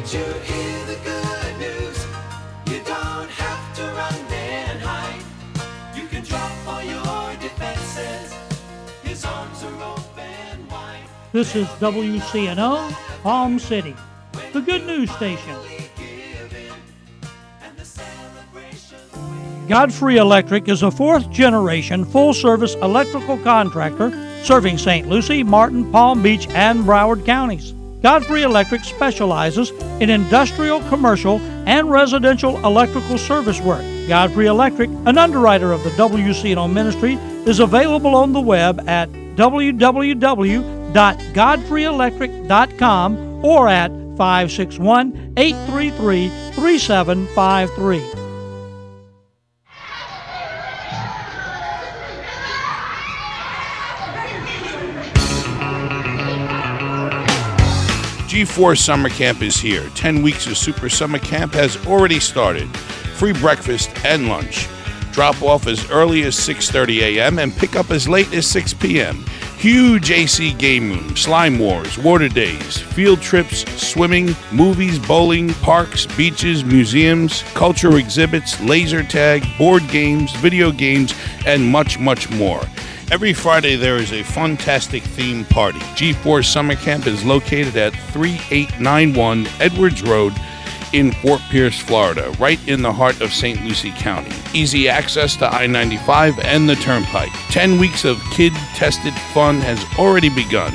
Did you hear the good news? You don't have to run and hide. You can drop all your defenses. His arms are open wide. This is WCNO, Palm City, the good news station. Godfrey Electric is a fourth generation full service electrical contractor serving St. Lucie, Martin, Palm Beach, and Broward counties. Godfrey Electric specializes in industrial, commercial, and residential electrical service work. Godfrey Electric, an underwriter of the WCNO ministry, is available on the web at www.godfreyelectric.com or at 561 833 3753. G4 Summer Camp is here. 10 weeks of Super Summer Camp has already started. Free breakfast and lunch. Drop off as early as 6:30 a.m. and pick up as late as 6 p.m. Huge AC game room, slime wars, water days, field trips, swimming, movies, bowling, parks, beaches, museums, culture exhibits, laser tag, board games, video games, and much, much more. Every Friday, there is a fantastic theme party. G4 Summer Camp is located at 3891 Edwards Road in Fort Pierce, Florida, right in the heart of St. Lucie County. Easy access to I 95 and the Turnpike. 10 weeks of kid tested fun has already begun.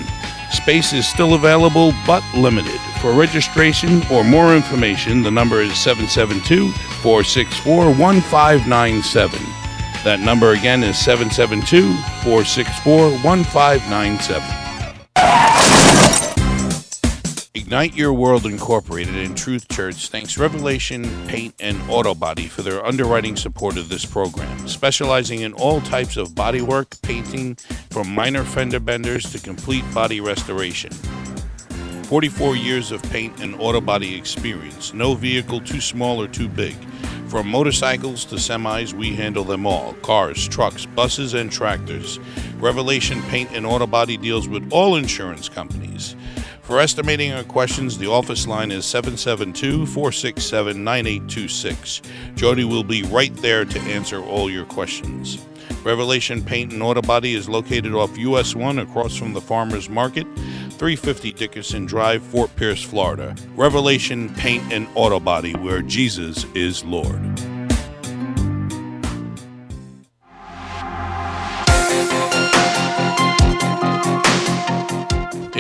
Space is still available but limited. For registration or more information, the number is 772 464 1597. That number again is 772 464 1597. Ignite Your World Incorporated and Truth Church thanks Revelation Paint and Auto Body for their underwriting support of this program, specializing in all types of bodywork, painting, from minor fender benders to complete body restoration. 44 years of paint and auto body experience, no vehicle too small or too big. From motorcycles to semis, we handle them all cars, trucks, buses, and tractors. Revelation Paint and Auto Body deals with all insurance companies. For estimating or questions, the office line is 772 467 9826. Jody will be right there to answer all your questions. Revelation Paint and Auto Body is located off US 1 across from the Farmers Market, 350 Dickerson Drive, Fort Pierce, Florida. Revelation Paint and Auto Body, where Jesus is Lord.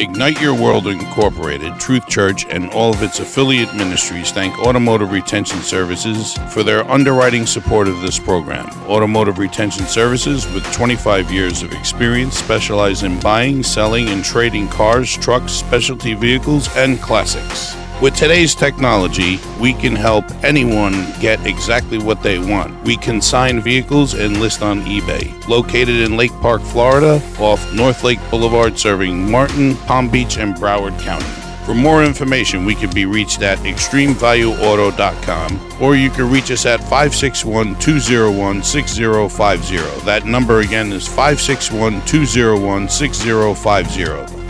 Ignite Your World Incorporated, Truth Church, and all of its affiliate ministries thank Automotive Retention Services for their underwriting support of this program. Automotive Retention Services, with 25 years of experience, specialize in buying, selling, and trading cars, trucks, specialty vehicles, and classics. With today's technology, we can help anyone get exactly what they want. We consign vehicles and list on eBay. Located in Lake Park, Florida, off North Lake Boulevard, serving Martin, Palm Beach, and Broward County. For more information, we can be reached at extremevalueauto.com or you can reach us at 561 201 6050. That number again is 561 201 6050.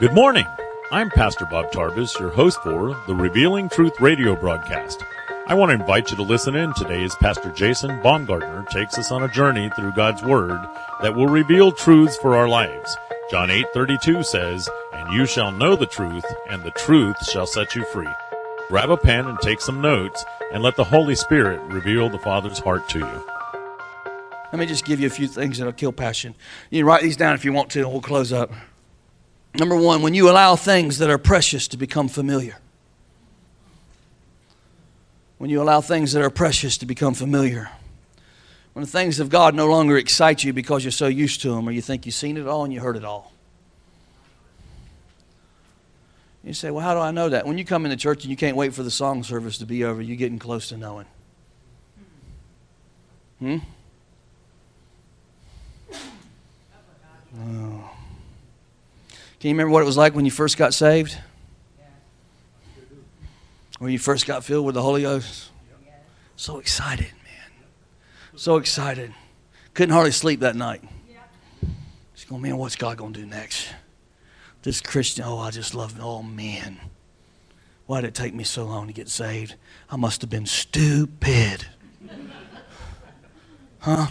Good morning. I'm Pastor Bob Tarbus, your host for the Revealing Truth radio broadcast. I want to invite you to listen in today as Pastor Jason Baumgartner takes us on a journey through God's Word that will reveal truths for our lives. John 8:32 says, "And you shall know the truth, and the truth shall set you free." Grab a pen and take some notes, and let the Holy Spirit reveal the Father's heart to you. Let me just give you a few things that'll kill passion. You write these down if you want to, and we'll close up. Number one, when you allow things that are precious to become familiar. When you allow things that are precious to become familiar. When the things of God no longer excite you because you're so used to them or you think you've seen it all and you heard it all. You say, well, how do I know that? When you come into church and you can't wait for the song service to be over, you're getting close to knowing. Hmm? Oh. Can you remember what it was like when you first got saved? When you first got filled with the Holy Ghost? So excited, man. So excited. Couldn't hardly sleep that night. Just going, man, what's God going to do next? This Christian, oh, I just love, oh, man. Why did it take me so long to get saved? I must have been stupid. Huh?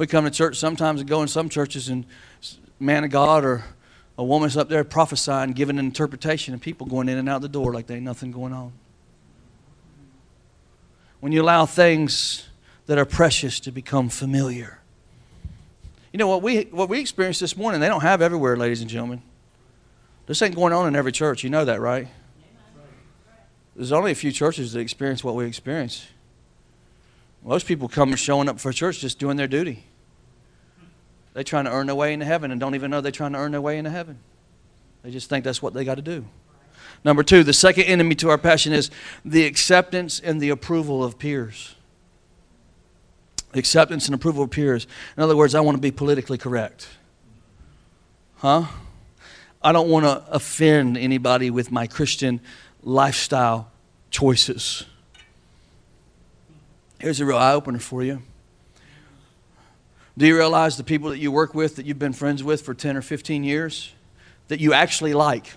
We come to church sometimes and go in some churches, and man of God or a woman's up there prophesying, giving an interpretation, and people going in and out the door like there ain't nothing going on. When you allow things that are precious to become familiar. You know what we what we experienced this morning, they don't have everywhere, ladies and gentlemen. This ain't going on in every church. You know that, right? There's only a few churches that experience what we experience. Most people come showing up for church just doing their duty. They're trying to earn their way into heaven and don't even know they're trying to earn their way into heaven. They just think that's what they got to do. Number two, the second enemy to our passion is the acceptance and the approval of peers. Acceptance and approval of peers. In other words, I want to be politically correct. Huh? I don't want to offend anybody with my Christian lifestyle choices. Here's a real eye opener for you. Do you realize the people that you work with, that you've been friends with for 10 or 15 years, that you actually like,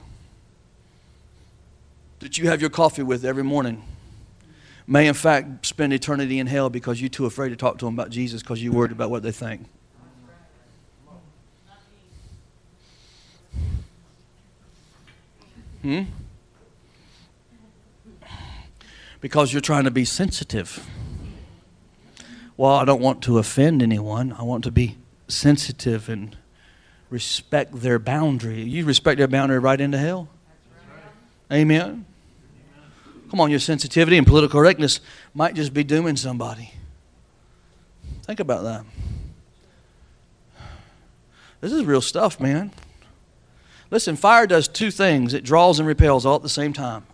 that you have your coffee with every morning, may in fact spend eternity in hell because you're too afraid to talk to them about Jesus because you're worried about what they think? Hmm? Because you're trying to be sensitive. Well, I don't want to offend anyone. I want to be sensitive and respect their boundary. You respect their boundary right into hell. Amen. Come on, your sensitivity and political correctness might just be dooming somebody. Think about that. This is real stuff, man. Listen, fire does two things it draws and repels all at the same time.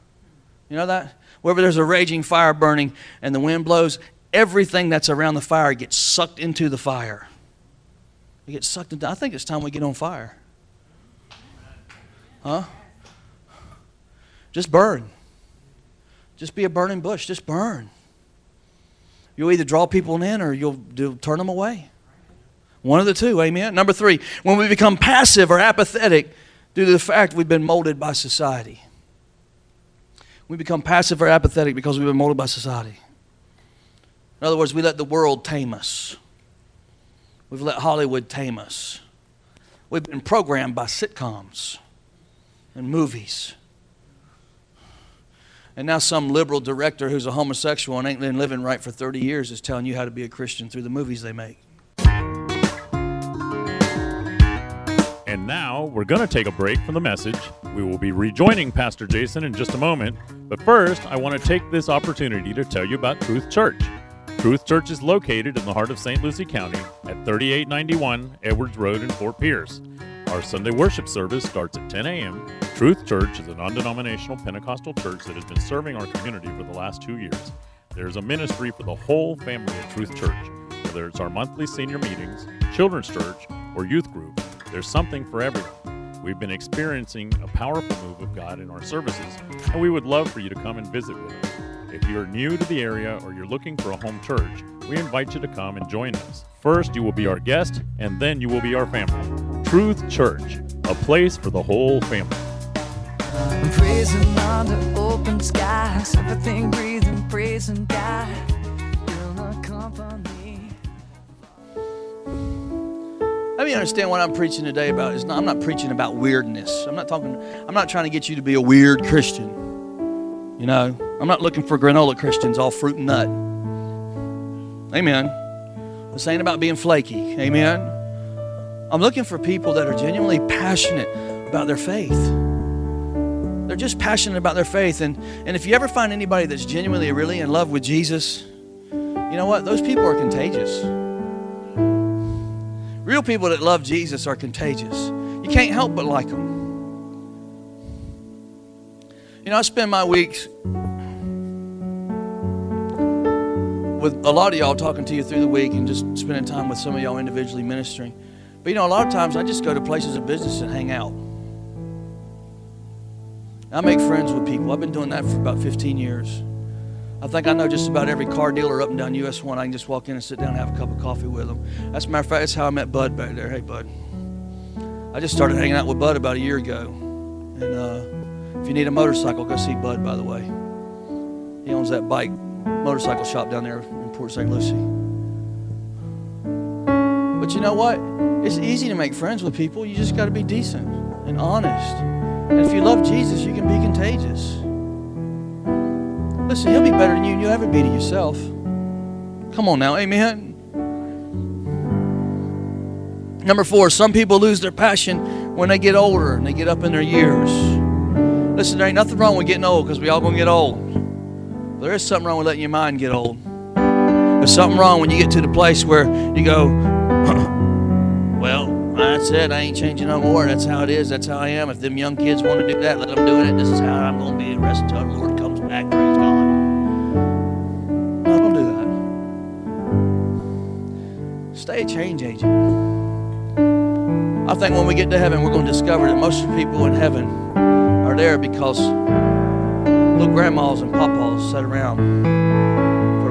You know that? Wherever there's a raging fire burning and the wind blows, everything that's around the fire gets sucked into the fire. It gets sucked into. I think it's time we get on fire. Huh? Just burn. Just be a burning bush. Just burn. You'll either draw people in or you'll, you'll turn them away. One of the two, amen. Number three, when we become passive or apathetic, due to the fact we've been molded by society. We become passive or apathetic because we've been molded by society. In other words, we let the world tame us. We've let Hollywood tame us. We've been programmed by sitcoms and movies. And now some liberal director who's a homosexual and ain't been living right for 30 years is telling you how to be a Christian through the movies they make. And now we're going to take a break from the message. We will be rejoining Pastor Jason in just a moment. But first, I want to take this opportunity to tell you about Truth Church. Truth Church is located in the heart of St. Lucie County at 3891 Edwards Road in Fort Pierce. Our Sunday worship service starts at 10 a.m. Truth Church is a non denominational Pentecostal church that has been serving our community for the last two years. There's a ministry for the whole family at Truth Church. Whether it's our monthly senior meetings, children's church, or youth group, there's something for everyone. We've been experiencing a powerful move of God in our services, and we would love for you to come and visit with us. If you're new to the area or you're looking for a home church, we invite you to come and join us. First, you will be our guest, and then you will be our family. Truth Church, a place for the whole family. I'm praising under open skies, everything breathing, praising God. Will not company. Let me understand what I'm preaching today about. Is not, I'm not preaching about weirdness. I'm not talking. I'm not trying to get you to be a weird Christian. You know, I'm not looking for granola Christians, all fruit and nut. Amen. This ain't about being flaky. Amen. I'm looking for people that are genuinely passionate about their faith. They're just passionate about their faith. And, and if you ever find anybody that's genuinely really in love with Jesus, you know what? Those people are contagious. Real people that love Jesus are contagious. You can't help but like them. You know, I spend my weeks with a lot of y'all talking to you through the week and just spending time with some of y'all individually ministering. But you know, a lot of times I just go to places of business and hang out. I make friends with people. I've been doing that for about 15 years. I think I know just about every car dealer up and down US 1. I can just walk in and sit down and have a cup of coffee with them. As a matter of fact, that's how I met Bud back there. Hey, Bud. I just started hanging out with Bud about a year ago. And uh, if you need a motorcycle, go see Bud, by the way. He owns that bike motorcycle shop down there St. Lucie. But you know what? It's easy to make friends with people. You just got to be decent and honest. And if you love Jesus, you can be contagious. Listen, he'll be better than you and you'll ever be to yourself. Come on now, amen. Number four, some people lose their passion when they get older and they get up in their years. Listen, there ain't nothing wrong with getting old because we all gonna get old. There is something wrong with letting your mind get old. There's something wrong when you get to the place where you go, well, that's it. I ain't changing no more. That's how it is. That's how I am. If them young kids want to do that, let them do it. This is how I'm going to be the rest until the Lord comes back. Praise God. Don't do that. Stay a change agent. I think when we get to heaven, we're going to discover that most of the people in heaven are there because little grandmas and papas sat around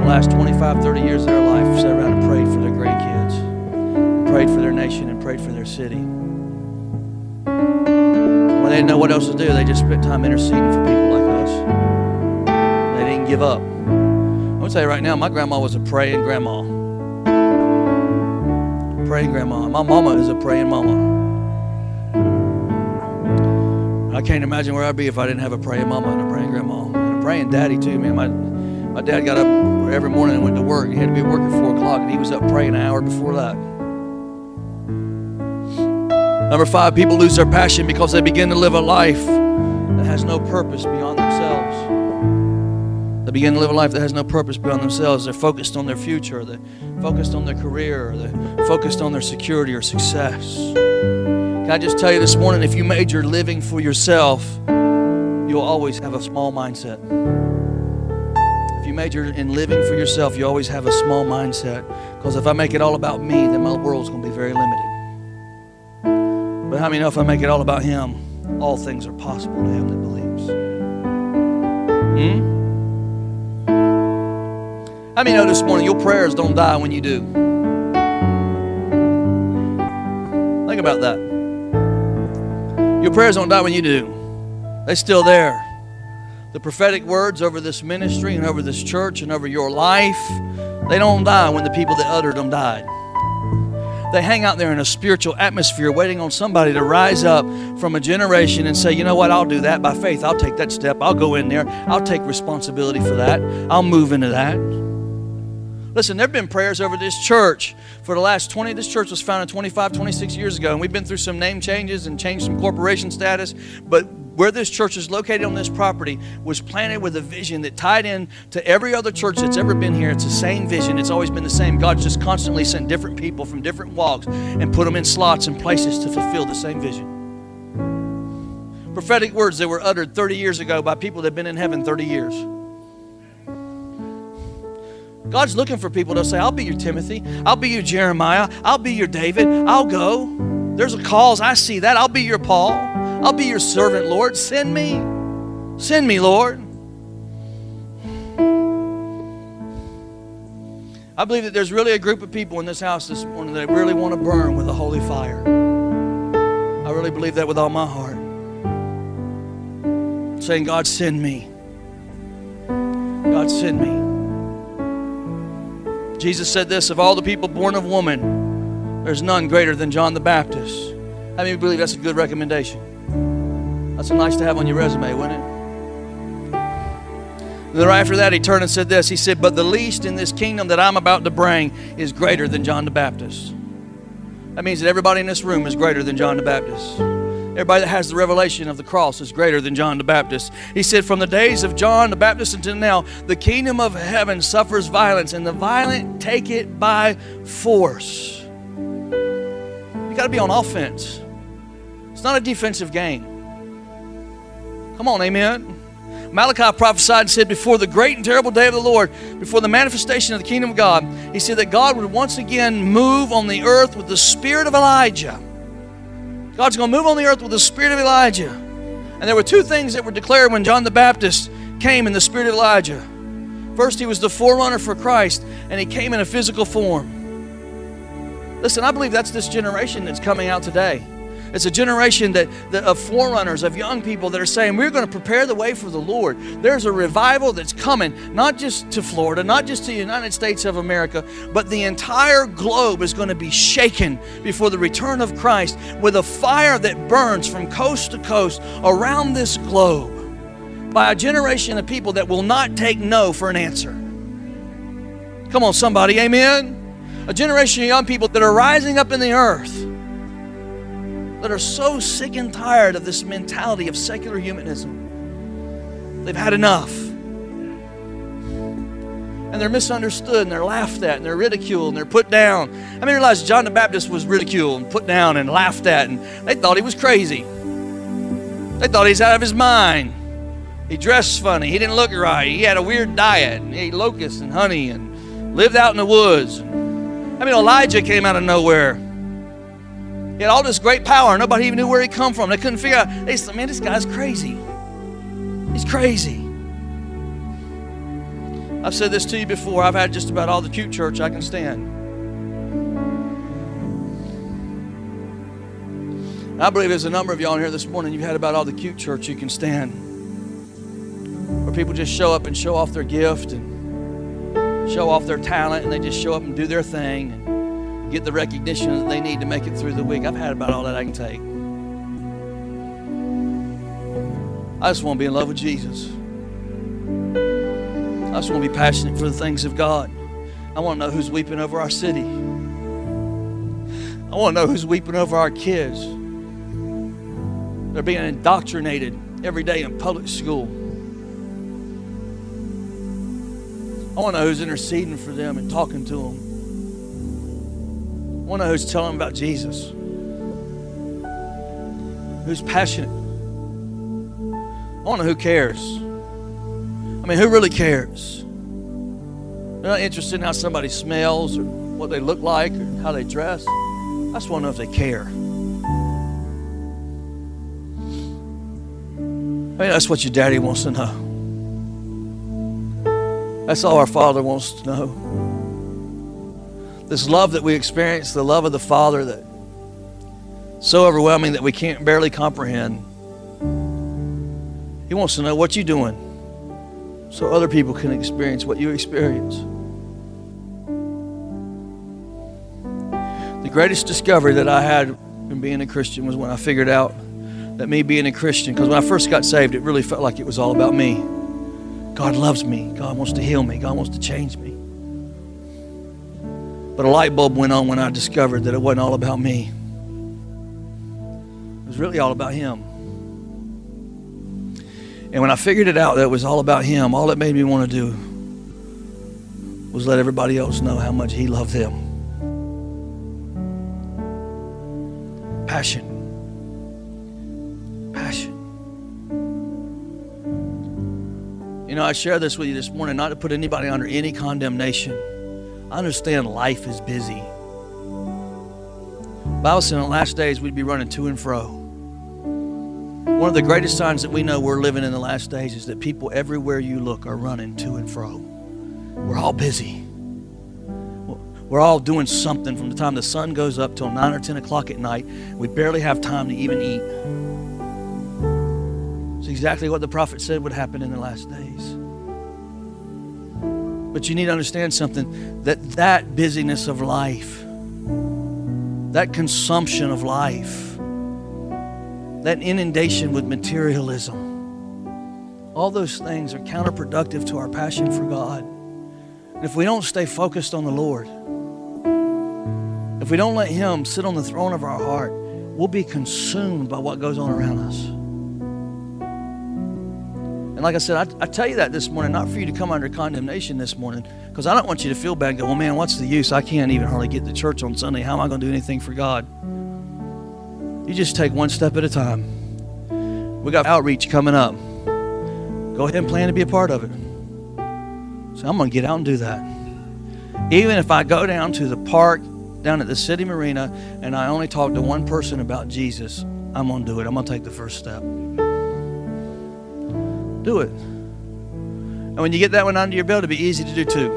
last 25, 30 years of their life, sat around and prayed for their grandkids, prayed for their nation, and prayed for their city. When they didn't know what else to do, they just spent time interceding for people like us. They didn't give up. I'm going to tell you right now, my grandma was a praying grandma. Praying grandma. My mama is a praying mama. I can't imagine where I'd be if I didn't have a praying mama and a praying grandma and a praying daddy too, man. My my dad got up every morning and went to work. He had to be at work at four o'clock, and he was up praying an hour before that. Number five, people lose their passion because they begin to live a life that has no purpose beyond themselves. They begin to live a life that has no purpose beyond themselves. They're focused on their future, they're focused on their career, they're focused on their security or success. Can I just tell you this morning if you made your living for yourself, you'll always have a small mindset. You major in living for yourself, you always have a small mindset. Because if I make it all about me, then my world's going to be very limited. But how many know if I make it all about Him, all things are possible to him that believes? Hmm? How many know this morning your prayers don't die when you do? Think about that. Your prayers don't die when you do. They're still there. The prophetic words over this ministry and over this church and over your life, they don't die when the people that uttered them died. They hang out there in a spiritual atmosphere waiting on somebody to rise up from a generation and say, you know what, I'll do that by faith. I'll take that step. I'll go in there. I'll take responsibility for that. I'll move into that. Listen, there have been prayers over this church for the last 20. This church was founded 25, 26 years ago, and we've been through some name changes and changed some corporation status. But where this church is located on this property was planted with a vision that tied in to every other church that's ever been here. It's the same vision, it's always been the same. God's just constantly sent different people from different walks and put them in slots and places to fulfill the same vision. Prophetic words that were uttered 30 years ago by people that have been in heaven 30 years. God's looking for people to say, I'll be your Timothy. I'll be your Jeremiah. I'll be your David. I'll go. There's a cause. I see that. I'll be your Paul. I'll be your servant, Lord. Send me. Send me, Lord. I believe that there's really a group of people in this house this morning that really want to burn with a holy fire. I really believe that with all my heart. Saying, God, send me. God, send me. Jesus said this of all the people born of woman, there's none greater than John the Baptist. How many believe that's a good recommendation? That's nice to have on your resume, wouldn't it? And then right after that, he turned and said this. He said, But the least in this kingdom that I'm about to bring is greater than John the Baptist. That means that everybody in this room is greater than John the Baptist. Everybody that has the revelation of the cross is greater than John the Baptist. He said, From the days of John the Baptist until now, the kingdom of heaven suffers violence, and the violent take it by force. You got to be on offense. It's not a defensive game. Come on, amen. Malachi prophesied and said, Before the great and terrible day of the Lord, before the manifestation of the kingdom of God, he said that God would once again move on the earth with the spirit of Elijah. God's going to move on the earth with the spirit of Elijah. And there were two things that were declared when John the Baptist came in the spirit of Elijah. First, he was the forerunner for Christ, and he came in a physical form. Listen, I believe that's this generation that's coming out today. It's a generation that, that, of forerunners, of young people that are saying, We're going to prepare the way for the Lord. There's a revival that's coming, not just to Florida, not just to the United States of America, but the entire globe is going to be shaken before the return of Christ with a fire that burns from coast to coast around this globe by a generation of people that will not take no for an answer. Come on, somebody, amen? A generation of young people that are rising up in the earth that are so sick and tired of this mentality of secular humanism. They've had enough. And they're misunderstood and they're laughed at and they're ridiculed and they're put down. I mean, realize John the Baptist was ridiculed and put down and laughed at, and they thought he was crazy. They thought he's out of his mind. He dressed funny. He didn't look right. He had a weird diet. He ate locusts and honey and lived out in the woods. I mean, Elijah came out of nowhere. He had all this great power. Nobody even knew where he come from. They couldn't figure out. They said, "Man, this guy's crazy. He's crazy." I've said this to you before. I've had just about all the cute church I can stand. I believe there's a number of y'all in here this morning. You've had about all the cute church you can stand, where people just show up and show off their gift and show off their talent, and they just show up and do their thing. Get the recognition that they need to make it through the week. I've had about all that I can take. I just want to be in love with Jesus. I just want to be passionate for the things of God. I want to know who's weeping over our city. I want to know who's weeping over our kids. They're being indoctrinated every day in public school. I want to know who's interceding for them and talking to them. I want to know who's telling about Jesus. Who's passionate. I want to know who cares. I mean, who really cares? They're not interested in how somebody smells or what they look like or how they dress. I just want to know if they care. I mean, that's what your daddy wants to know. That's all our Father wants to know. This love that we experience, the love of the Father that so overwhelming that we can't barely comprehend. He wants to know what you're doing so other people can experience what you experience. The greatest discovery that I had in being a Christian was when I figured out that me being a Christian, because when I first got saved, it really felt like it was all about me. God loves me. God wants to heal me. God wants to change me. But a light bulb went on when I discovered that it wasn't all about me. It was really all about Him. And when I figured it out that it was all about Him, all it made me want to do was let everybody else know how much He loved them. Passion. Passion. You know, I share this with you this morning not to put anybody under any condemnation. I understand life is busy. Bible said in the last days we'd be running to and fro. One of the greatest signs that we know we're living in the last days is that people everywhere you look are running to and fro. We're all busy. We're all doing something from the time the sun goes up till 9 or 10 o'clock at night. We barely have time to even eat. It's exactly what the prophet said would happen in the last days. But you need to understand something that that busyness of life, that consumption of life, that inundation with materialism, all those things are counterproductive to our passion for God. And if we don't stay focused on the Lord, if we don't let Him sit on the throne of our heart, we'll be consumed by what goes on around us. And like I said, I, I tell you that this morning, not for you to come under condemnation this morning, because I don't want you to feel bad and go, well, man, what's the use? I can't even hardly get to church on Sunday. How am I going to do anything for God? You just take one step at a time. We got outreach coming up. Go ahead and plan to be a part of it. So I'm going to get out and do that. Even if I go down to the park, down at the city marina, and I only talk to one person about Jesus, I'm going to do it. I'm going to take the first step. Do it. And when you get that one under your belt, it'll be easy to do too.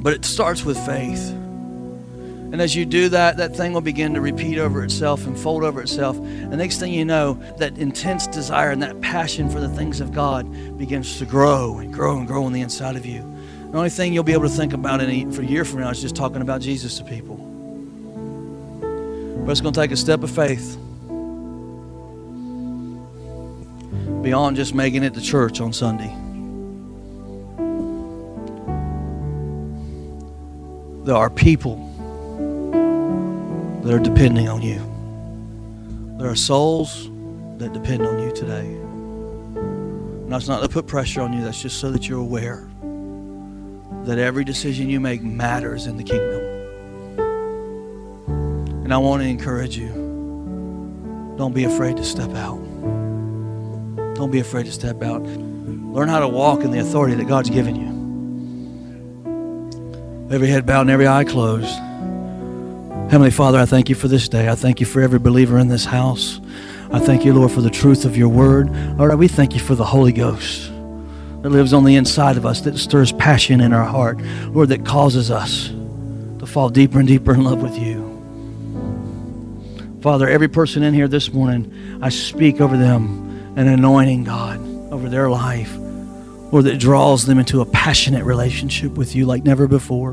But it starts with faith. And as you do that, that thing will begin to repeat over itself and fold over itself. And next thing you know, that intense desire and that passion for the things of God begins to grow and grow and grow on the inside of you. The only thing you'll be able to think about in a, for a year from now is just talking about Jesus to people. But it's going to take a step of faith beyond just making it to church on Sunday. There are people that are depending on you. There are souls that depend on you today. And that's not to put pressure on you, that's just so that you're aware that every decision you make matters in the kingdom. And I want to encourage you don't be afraid to step out. Don't be afraid to step out. Learn how to walk in the authority that God's given you. Every head bowed and every eye closed. Heavenly Father, I thank you for this day. I thank you for every believer in this house. I thank you, Lord, for the truth of your word. Lord, we thank you for the Holy Ghost that lives on the inside of us, that stirs passion in our heart, Lord, that causes us to fall deeper and deeper in love with you. Father, every person in here this morning, I speak over them an anointing, God, over their life, Lord, that draws them into a passionate relationship with you like never before.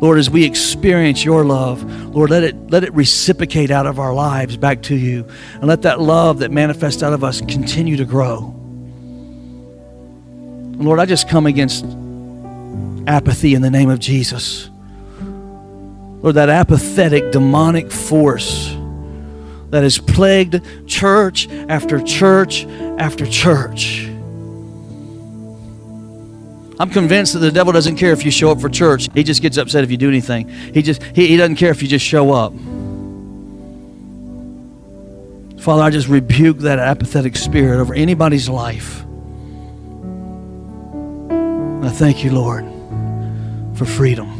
Lord, as we experience your love, Lord, let it let it reciprocate out of our lives back to you. And let that love that manifests out of us continue to grow. Lord, I just come against apathy in the name of Jesus. Lord, that apathetic demonic force that has plagued church after church after church. I'm convinced that the devil doesn't care if you show up for church. He just gets upset if you do anything. He just he, he doesn't care if you just show up. Father, I just rebuke that apathetic spirit over anybody's life. I thank you, Lord, for freedom.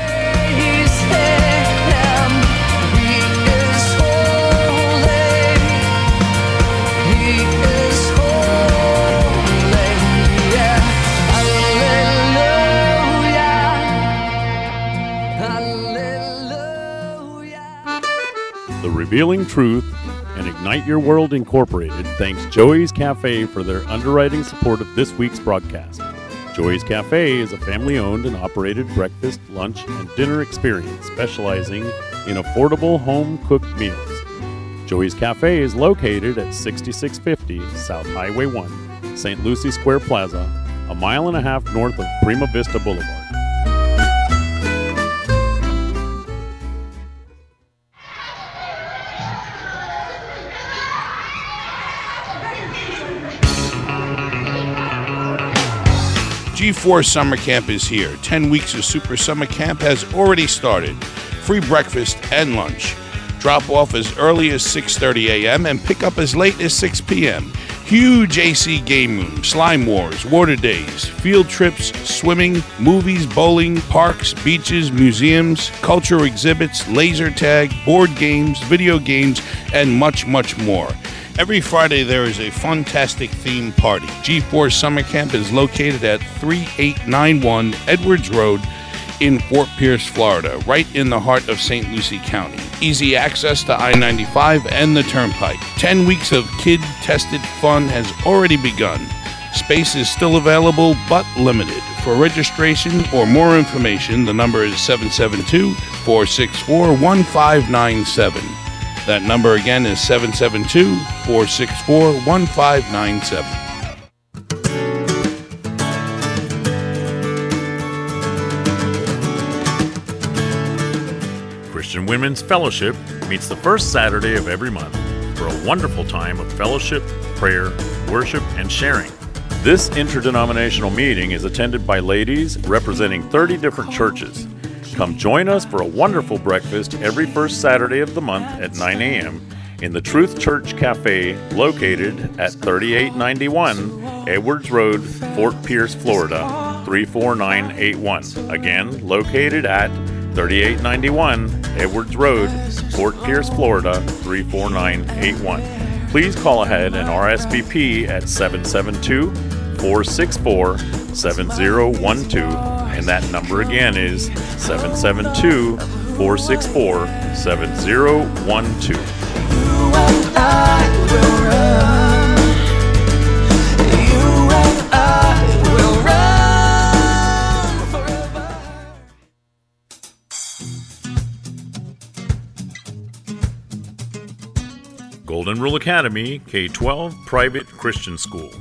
Revealing Truth and Ignite Your World Incorporated thanks Joey's Cafe for their underwriting support of this week's broadcast. Joey's Cafe is a family owned and operated breakfast, lunch, and dinner experience specializing in affordable home cooked meals. Joey's Cafe is located at 6650 South Highway 1, St. Lucie Square Plaza, a mile and a half north of Prima Vista Boulevard. G4 Summer Camp is here. 10 weeks of Super Summer Camp has already started. Free breakfast and lunch. Drop off as early as 6:30 a.m. and pick up as late as 6 p.m. Huge AC game room, slime wars, water days, field trips, swimming, movies, bowling, parks, beaches, museums, cultural exhibits, laser tag, board games, video games, and much, much more. Every Friday, there is a fantastic theme party. G4 Summer Camp is located at 3891 Edwards Road in Fort Pierce, Florida, right in the heart of St. Lucie County. Easy access to I 95 and the Turnpike. 10 weeks of kid tested fun has already begun. Space is still available but limited. For registration or more information, the number is 772 464 1597. That number again is 772 464 1597. Christian Women's Fellowship meets the first Saturday of every month for a wonderful time of fellowship, prayer, worship, and sharing. This interdenominational meeting is attended by ladies representing 30 different churches. Come join us for a wonderful breakfast every first Saturday of the month at 9 a.m. in the Truth Church Cafe located at 3891 Edwards Road, Fort Pierce, Florida 34981. Again, located at 3891 Edwards Road, Fort Pierce, Florida 34981. Please call ahead and RSVP at 772 464 7012. And that number again is 772 464 7012. Golden Rule Academy K 12 Private Christian School.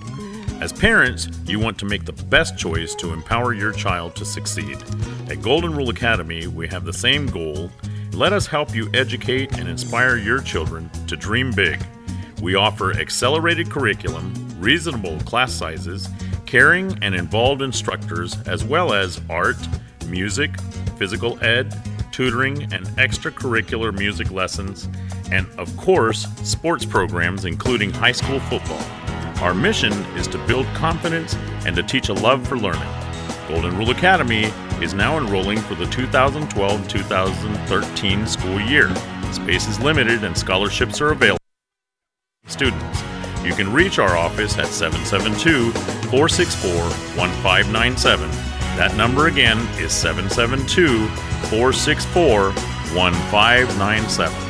As parents, you want to make the best choice to empower your child to succeed. At Golden Rule Academy, we have the same goal. Let us help you educate and inspire your children to dream big. We offer accelerated curriculum, reasonable class sizes, caring and involved instructors, as well as art, music, physical ed, tutoring, and extracurricular music lessons, and of course, sports programs including high school football. Our mission is to build confidence and to teach a love for learning. Golden Rule Academy is now enrolling for the 2012 2013 school year. Space is limited and scholarships are available students. You can reach our office at 772 464 1597. That number again is 772 464 1597.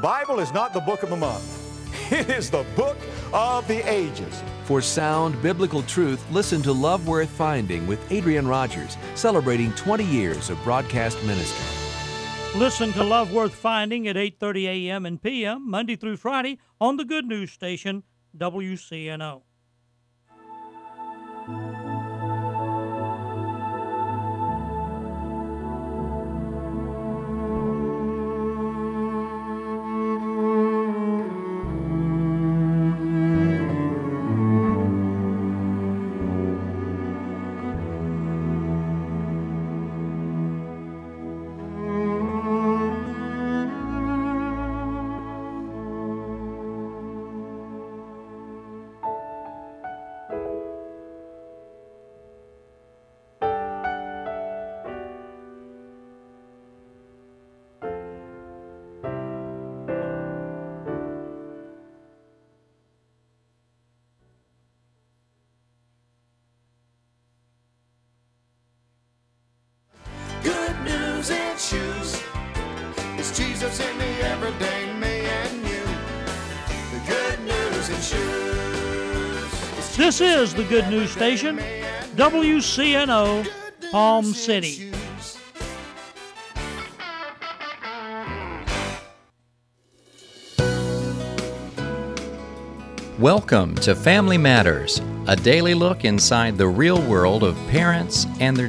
Bible is not the book of the month. It is the book of the ages. For sound biblical truth, listen to Love Worth Finding with Adrian Rogers, celebrating 20 years of broadcast ministry. Listen to Love Worth Finding at 8:30 a.m. and p.m. Monday through Friday on the Good News Station WCNO. Jesus in the everyday me and you. The good news in shoes. This is the Good News Station, WCNO, Palm City. Welcome to Family Matters, a daily look inside the real world of parents and their children.